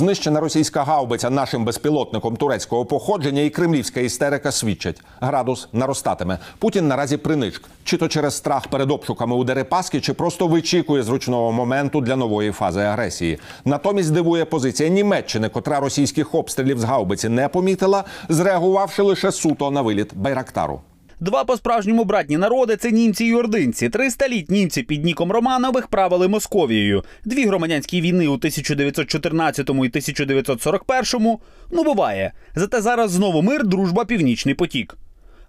Знищена російська гаубиця нашим безпілотником турецького походження і кремлівська істерика свідчать. Градус наростатиме. Путін наразі приничк. Чи то через страх перед обшуками у Дерипаски, чи просто вичікує зручного моменту для нової фази агресії. Натомість дивує позиція Німеччини, котра російських обстрілів з гаубиці не помітила, зреагувавши лише суто на виліт Байрактару. Два по-справжньому братні народи це німці й ординці. Літ німці під ніком Романових правили Московією. Дві громадянські війни у 1914 і 1941 Ну буває. Зате зараз знову мир, дружба, північний потік.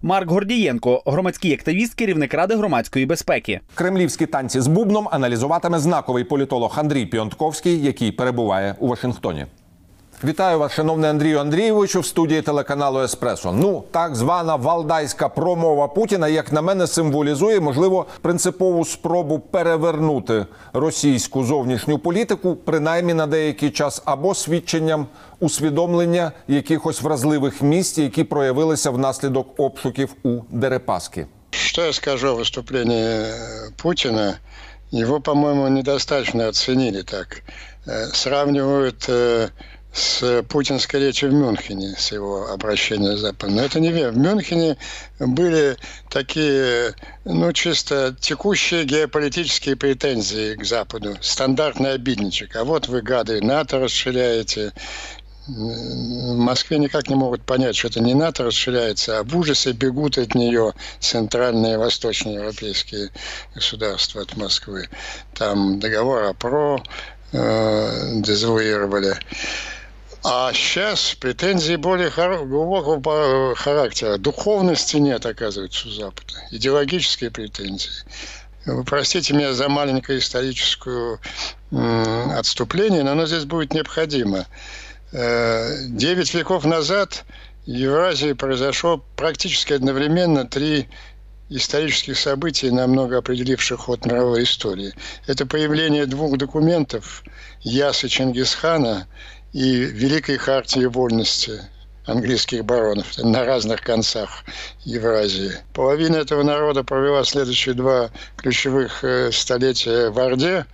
Марк Гордієнко, громадський активіст, керівник ради громадської безпеки. Кремлівські танці з бубном аналізуватиме знаковий політолог Андрій Піонтковський, який перебуває у Вашингтоні. Вітаю вас, шановний Андрію Андрійовичу, в студії телеканалу Еспресо. Ну, так звана валдайська промова Путіна, як на мене, символізує можливо принципову спробу перевернути російську зовнішню політику, принаймні на деякий час, або свідченням усвідомлення якихось вразливих місць, які проявилися внаслідок обшуків у Дерипаски. Что я скажу о выступлении Путина? Его, по-моему, недостаточно оценили так. Э, Сравнивают э, с путинской речью в Мюнхене, с его обращением с Западом. Но это не верно. В Мюнхене были такие, ну, чисто текущие геополитические претензии к Западу. Стандартный обидничек. А вот вы, гады, НАТО расширяете, в Москве никак не могут понять, что это не НАТО расширяется, а в ужасе бегут от нее центральные и восточные европейские государства от Москвы. Там договор о ПРО э, дезавуировали. А сейчас претензии более хор- глубокого характера. Духовности нет, оказывается, у Запада. Идеологические претензии. Вы простите меня за маленькое историческое отступление, но оно здесь будет необходимо. Э, Девять веков назад в Евразии произошло практически одновременно три исторических событий, намного определивших ход мировой истории. Это появление двух документов Ясы Чингисхана и Великой Хартии Вольности английских баронов на разных концах Евразии. Половина этого народа провела следующие два ключевых э, столетия в Орде,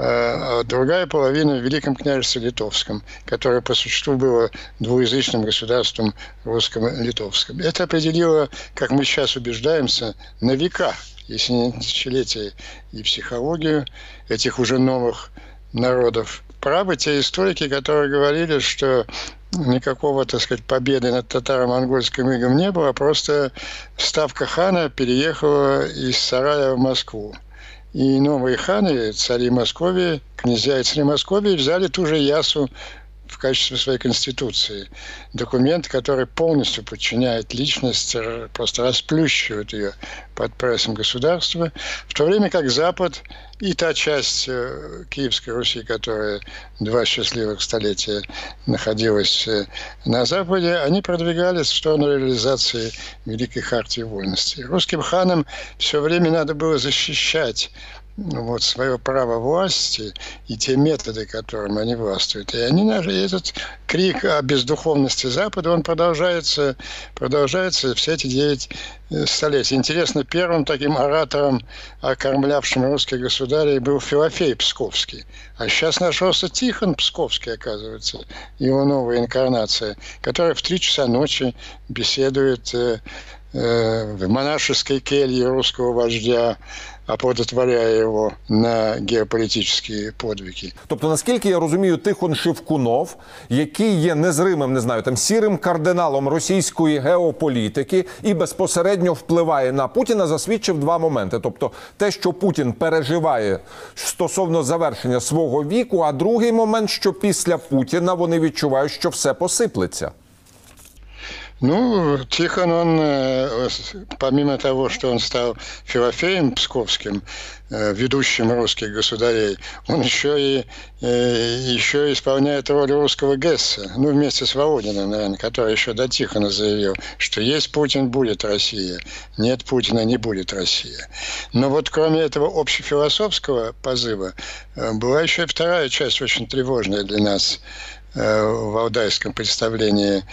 а другая половина в Великом княжестве Литовском, которое по существу было двуязычным государством русско-литовским. Это определило, как мы сейчас убеждаемся, на века, если не тысячелетия, и психологию этих уже новых народов. Правы те историки, которые говорили, что никакого, так сказать, победы над татаро-монгольским игом не было, просто ставка хана переехала из Сарая в Москву. И новые ханы, цари Московии, князья и цари Московии взяли ту же Ясу в качестве своей конституции. Документ, который полностью подчиняет личность, просто расплющивает ее под прессом государства, в то время как Запад и та часть э, Киевской Руси, которая два счастливых столетия находилась э, на Западе, они продвигались в сторону реализации Великой Хартии Вольности. Русским ханам все время надо было защищать вот, свое право власти и те методы, которым они властвуют. И они, этот крик о бездуховности Запада, он продолжается, продолжается все эти девять э, столетий. Интересно, первым таким оратором, окормлявшим русских государей, был Филофей Псковский. А сейчас нашелся Тихон Псковский, оказывается, его новая инкарнация, который в три часа ночи беседует э, э, в монашеской келье русского вождя, оплодотворяя его на геополитические подвиги. Тобто, наскільки я розумію, Тихон Шевкунов, який є незримим, не знаю, там сірим кардиналом російської геополітики і безпосередньо впливає на Путіна, засвідчив два моменти. Тобто, те, що Путін переживає стосовно завершення свого віку, а другий момент, що після Путіна вони відчувають, що все посиплеться. Ну, Тихон, он, э, помимо того, что он стал Филофеем Псковским, э, ведущим русских государей, он еще и э, еще исполняет роль русского Гесса, ну, вместе с Володиным, наверное, который еще до Тихона заявил, что есть Путин, будет Россия, нет Путина, не будет Россия. Но вот кроме этого общефилософского позыва, была еще и вторая часть, очень тревожная для нас, в Валдайском представлении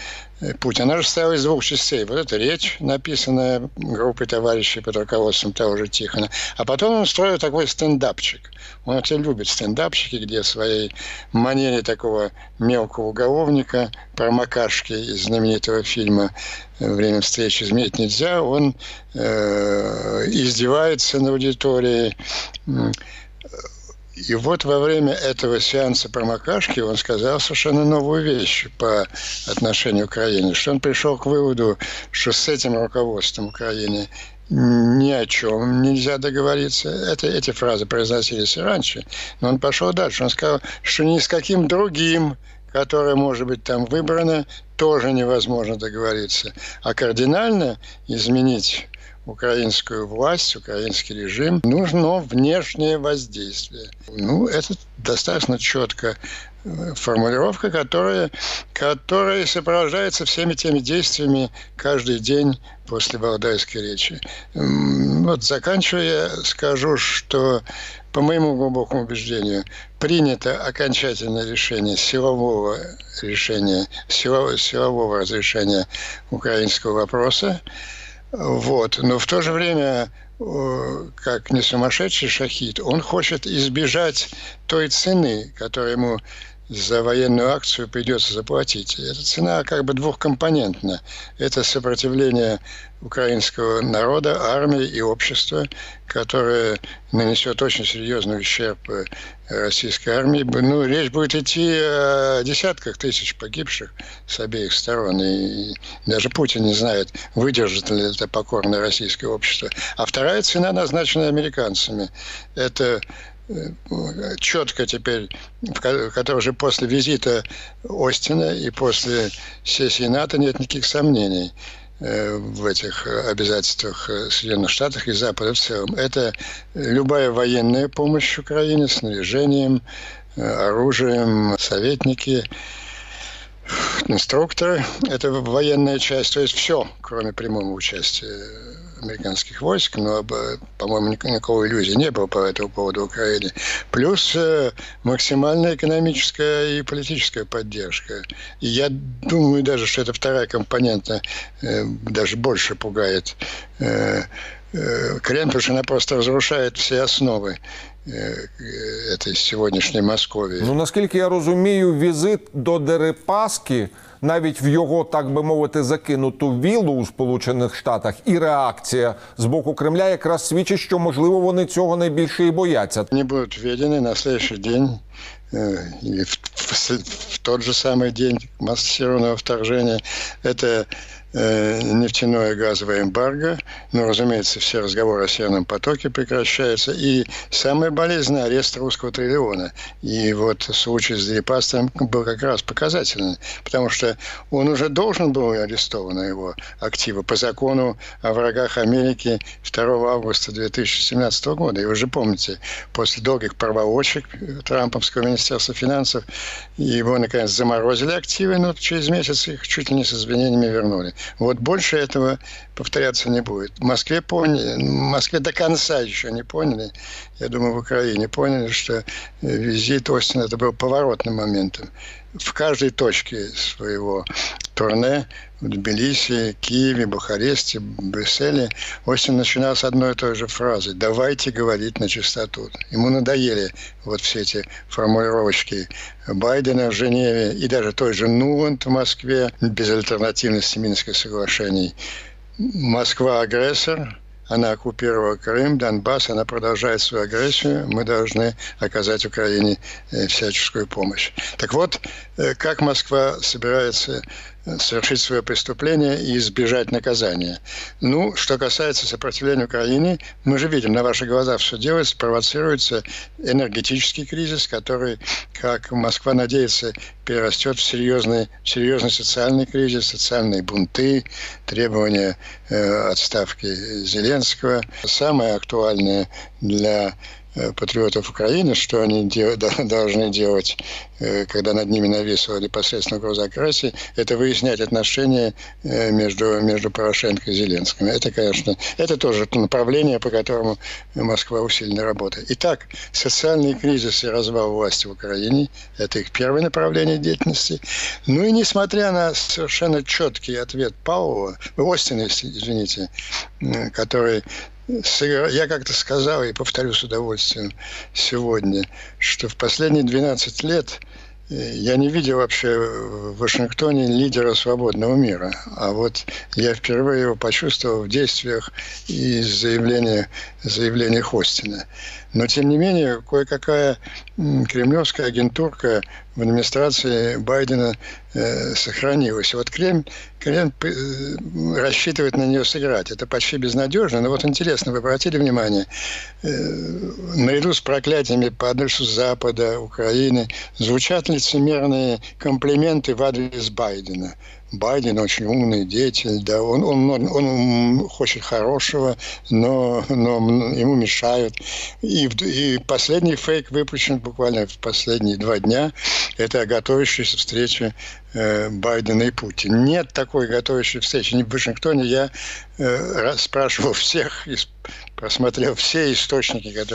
Путина. Она же состояла из двух частей. Вот эта речь, написанная группой товарищей под руководством того же Тихона. А потом он устроил такой стендапчик. Он вообще любит стендапчики, где в своей манере такого мелкого уголовника, промокашки из знаменитого фильма «Время встречи изменить нельзя», он э, издевается на аудитории, и вот во время этого сеанса промокашки он сказал совершенно новую вещь по отношению к Украине, что он пришел к выводу, что с этим руководством Украины ни о чем нельзя договориться. Это, эти фразы произносились и раньше. Но он пошел дальше. Он сказал, что ни с каким другим, которое может быть там выбрано, тоже невозможно договориться. А кардинально изменить украинскую власть, украинский режим, нужно внешнее воздействие. Ну, это достаточно четко э, формулировка, которая, которая сопровождается всеми теми действиями каждый день после Валдайской речи. Вот заканчивая, скажу, что по моему глубокому убеждению, принято окончательное решение силового решения, силового, силового разрешения украинского вопроса. Вот. Но в то же время, как не сумасшедший шахид, он хочет избежать той цены, которую ему за военную акцию придется заплатить. Эта цена как бы двухкомпонентна. Это сопротивление украинского народа, армии и общества, которое нанесет очень серьезный ущерб э, российской армии. Ну, речь будет идти о десятках тысяч погибших с обеих сторон. И даже Путин не знает, выдержит ли это покорное российское общество. А вторая цена, назначенная американцами, это четко теперь, в которой уже после визита Остина и после сессии НАТО нет никаких сомнений э, в этих обязательствах Соединенных Штатов и Запада в целом. Это любая военная помощь Украине, снаряжением, оружием, советники, инструкторы. Это военная часть, то есть все, кроме прямого участия американских войск, но, по-моему, никакой иллюзии не было по этому поводу Украины. Плюс э, максимальная экономическая и политическая поддержка. И я думаю даже, что эта вторая компонента э, даже больше пугает э, Крем, потому что она просто разрушает все основы этой сегодняшней Московії. Ну наскільки я розумію, візит до Дерипаски – навіть в його, так би мовити, закинуту вілу у Сполучених Штатах, і реакція з боку Кремля якраз свідчить, що можливо вони цього найбільше і бояться. Вони будуть введені на наступний день. і в, в, в тот же самый день массированного вторжения. Это Э, нефтяное газовое эмбарго. Ну, разумеется, все разговоры о Северном потоке прекращаются. И самое болезненное – арест русского триллиона. И вот случай с Дерипастером был как раз показательный, потому что он уже должен был арестован его активы по закону о врагах Америки 2 августа 2017 года. И вы же помните, после долгих проволочек Трамповского министерства финансов его, наконец, заморозили активы, но через месяц их чуть ли не с извинениями вернули. Вот больше этого повторяться не будет. В Москве поняли, в Москве до конца еще не поняли. Я думаю, в Украине поняли, что э, визит Остина это был поворотным моментом. В каждой точке своего турне в Тбилиси, Киеве, Бухаресте, Брюсселе Остин начинал с одной и той же фразы «давайте говорить на чистоту». Ему надоели вот все эти формулировочки Байдена в Женеве и даже той же Нуланд в Москве, без альтернативности Минских соглашений. Москва агрессор, она оккупировала Крым, Донбасс, она продолжает свою агрессию. Мы должны оказать Украине э, всяческую помощь. Так вот, э, как Москва собирается совершить свое преступление и избежать наказания. Ну, что касается сопротивления Украине, мы же видим, на ваших глазах все делается, провоцируется энергетический кризис, который, как Москва надеется, перерастет в серьезный, серьезный социальный кризис, социальные бунты, требования э, отставки Зеленского. Самое актуальное для патриотов Украины, что они де- должны делать, э, когда над ними нависла непосредственно угроза агрессии, это выяснять отношения э, между, между Порошенко и Зеленским. Это, конечно, это тоже то направление, по которому Москва усиленно работает. Итак, социальный кризис и развал власти в Украине – это их первое направление деятельности. Ну и несмотря на совершенно четкий ответ Пауэлла, Остина, извините, который я как-то сказал и повторю с удовольствием сегодня, что в последние 12 лет я не видел вообще в Вашингтоне лидера свободного мира. А вот я впервые его почувствовал в действиях и заявлениях, заявлениях Остина. Но, тем не менее, кое-какая кремлевская агентурка в администрации Байдена э, сохранилась. Вот Кремль, Кремль э, рассчитывает на нее сыграть. Это почти безнадежно. Но вот интересно, вы обратили внимание, э, наряду с проклятиями по адресу Запада, Украины, звучат лицемерные комплименты в адрес Байдена – Байден очень умный деятель, да, он, он, он, хочет хорошего, но, но ему мешают. И, и последний фейк выпущен буквально в последние два дня. Это о готовящейся встрече э, Байдена и Путина. Нет такой готовящей встречи ни в Вашингтоне. Я э, спрашивал всех из просмотрел все істочники, які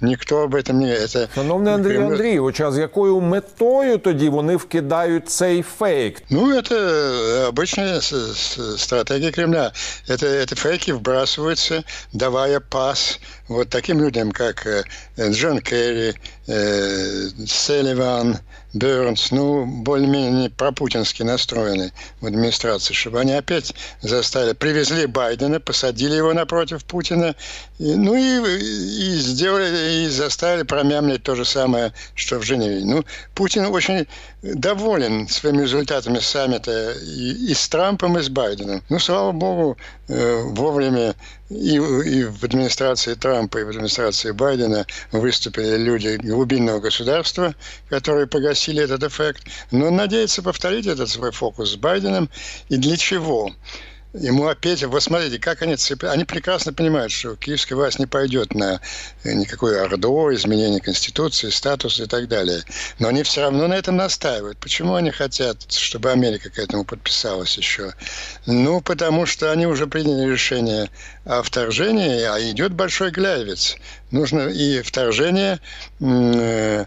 ніхто об этом не это Шановний Андрій Андрійович, а з якою метою тоді вони вкидають цей фейк? Ну, это обычная стратегия Кремля. Это, это фейки вбрасываются, давая пас вот таким людям, как Джон Керри, Селиван, Бернс, ну, более-менее пропутински настроены в администрации, чтобы они опять заставили, привезли Байдена, посадили его напротив Путина, и, ну и, и сделали, и заставили промямлить то же самое, что в Женеве. Ну, Путин очень доволен своими результатами саммита и, и с Трампом, и с Байденом. Ну, слава богу, вовремя и, и в администрации Трампа, и в администрации Байдена выступили люди глубинного государства, которые погасили этот эффект. Но надеется повторить этот свой фокус с Байденом. И для чего? Ему опять, вот смотрите, как они цепляют. Они прекрасно понимают, что киевская власть не пойдет на э, никакое ордо, изменение Конституции, статуса и так далее. Но они все равно на этом настаивают. Почему они хотят, чтобы Америка к этому подписалась еще? Ну, потому что они уже приняли решение о вторжении, а идет большой гляевец. Нужно и вторжение э,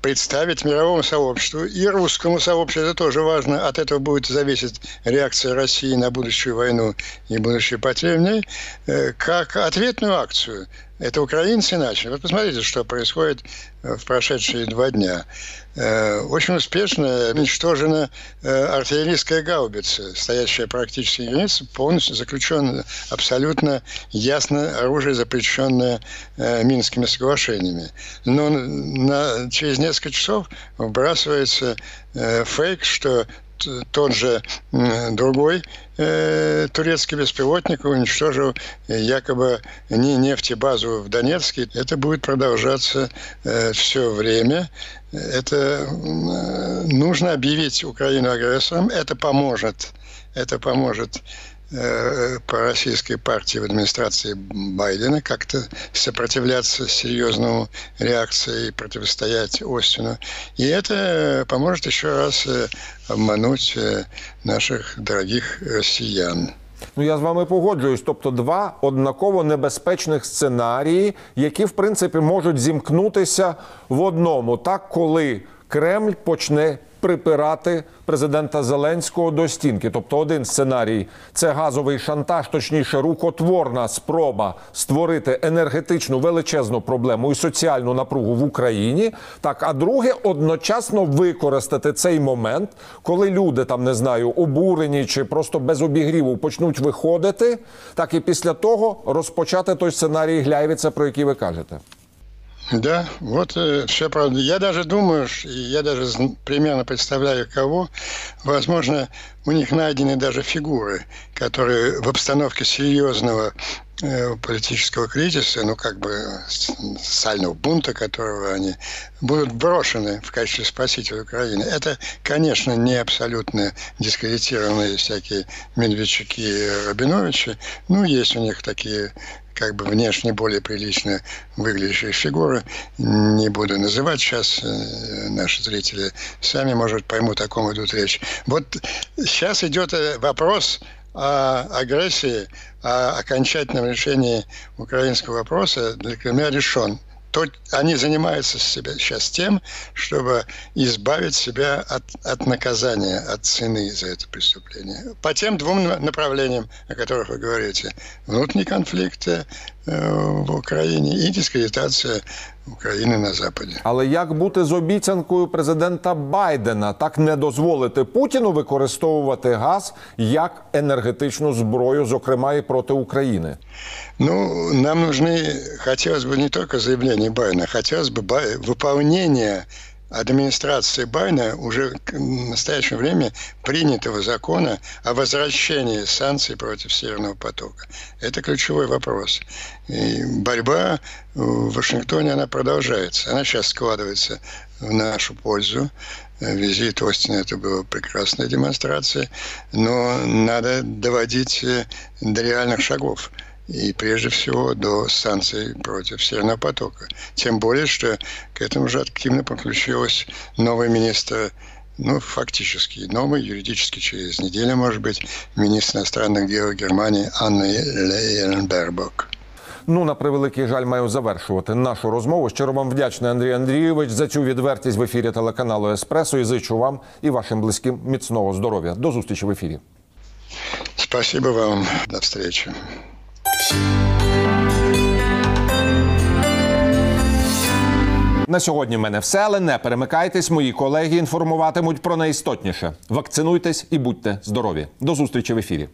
представить мировому сообществу и русскому сообществу. Это тоже важно. От этого будет зависеть реакция России на будущую войну и будущие потери в ней, э, как ответную акцию. Это украинцы начали. Вот посмотрите, что происходит э, в прошедшие два дня. Э, очень успешно уничтожена артиллерийская гаубица, стоящая практически границе, полностью заключена абсолютно ясно оружие, запрещенное Минскими соглашениями. Но на, через несколько часов вбрасывается фейк, что тот же другой э, турецкий беспилотник уничтожил якобы не нефтебазу в Донецке. Это будет продолжаться э, все время. Это э, нужно объявить Украину агрессором. Это поможет. Это поможет Э, по российской партии в администрации Байдена как-то сопротивляться серьезному реакции и противостоять Остину. И это поможет еще раз э, обмануть э, наших дорогих россиян. Ну, я з вами погоджуюсь. Тобто, два однаково небезпечних сценарії, які в принципі можуть зімкнутися в одному, так коли Кремль почне припирати президента Зеленського до стінки. Тобто, один сценарій це газовий шантаж, точніше, рукотворна спроба створити енергетичну величезну проблему і соціальну напругу в Україні. Так, а друге одночасно використати цей момент, коли люди там не знаю, обурені чи просто без обігріву почнуть виходити, так і після того розпочати той сценарій Гляєвіця, про який ви кажете. Да, вот э, все правда. Я даже думаю, я даже примерно представляю, кого. Возможно, у них найдены даже фигуры, которые в обстановке серьезного э, политического кризиса, ну, как бы сального бунта, которого они будут брошены в качестве спасителя Украины. Это, конечно, не абсолютно дискредитированные всякие Медведчуки и Рабиновичи. Ну, есть у них такие как бы внешне более прилично выглядящие фигуры. Не буду называть сейчас, э, наши зрители сами, может, поймут, о ком идут речь. Вот сейчас идет э, вопрос о агрессии, о окончательном решении украинского вопроса для Кремля решен. То они занимаются себя сейчас тем, чтобы избавить себя от, от наказания, от цены за это преступление. По тем двум на- направлениям, о которых вы говорите. Внутренний конфликт э, в Украине и дискредитация України на Западі. Але як бути з обіцянкою президента Байдена так не дозволити Путіну використовувати газ як енергетичну зброю, зокрема і проти України? Ну, нам нужны, хотелось бы не только заявления Байдена, хотелось бы Бай- выполнение администрации Байдена уже к настоящему время принятого закона о возвращении санкций против Северного потока. Это ключевой вопрос. И борьба в Вашингтоне, она продолжается. Она сейчас складывается в нашу пользу. Визит Остина это была прекрасная демонстрация, но надо доводить э, до реальных шагов и прежде всего до санкций против Северного потока. Тем более, что к этому же активно подключилась новый министр, ну, фактически новый, юридически через неделю, может быть, министр иностранных дел Германии Анна Лейенбербок. Ну, на превеликий жаль, маю завершувати нашу розмову. Щиро вам вдячний Андрій Андрійович за цю відвертість в ефірі телеканалу Еспресо і зичу вам і вашим близьким міцного здоров'я. До зустрічі в ефірі. Спасибо вам. До встречи. На сьогодні в мене все, але не перемикайтесь. Мої колеги інформуватимуть про найістотніше. Вакцинуйтесь і будьте здорові. До зустрічі в ефірі.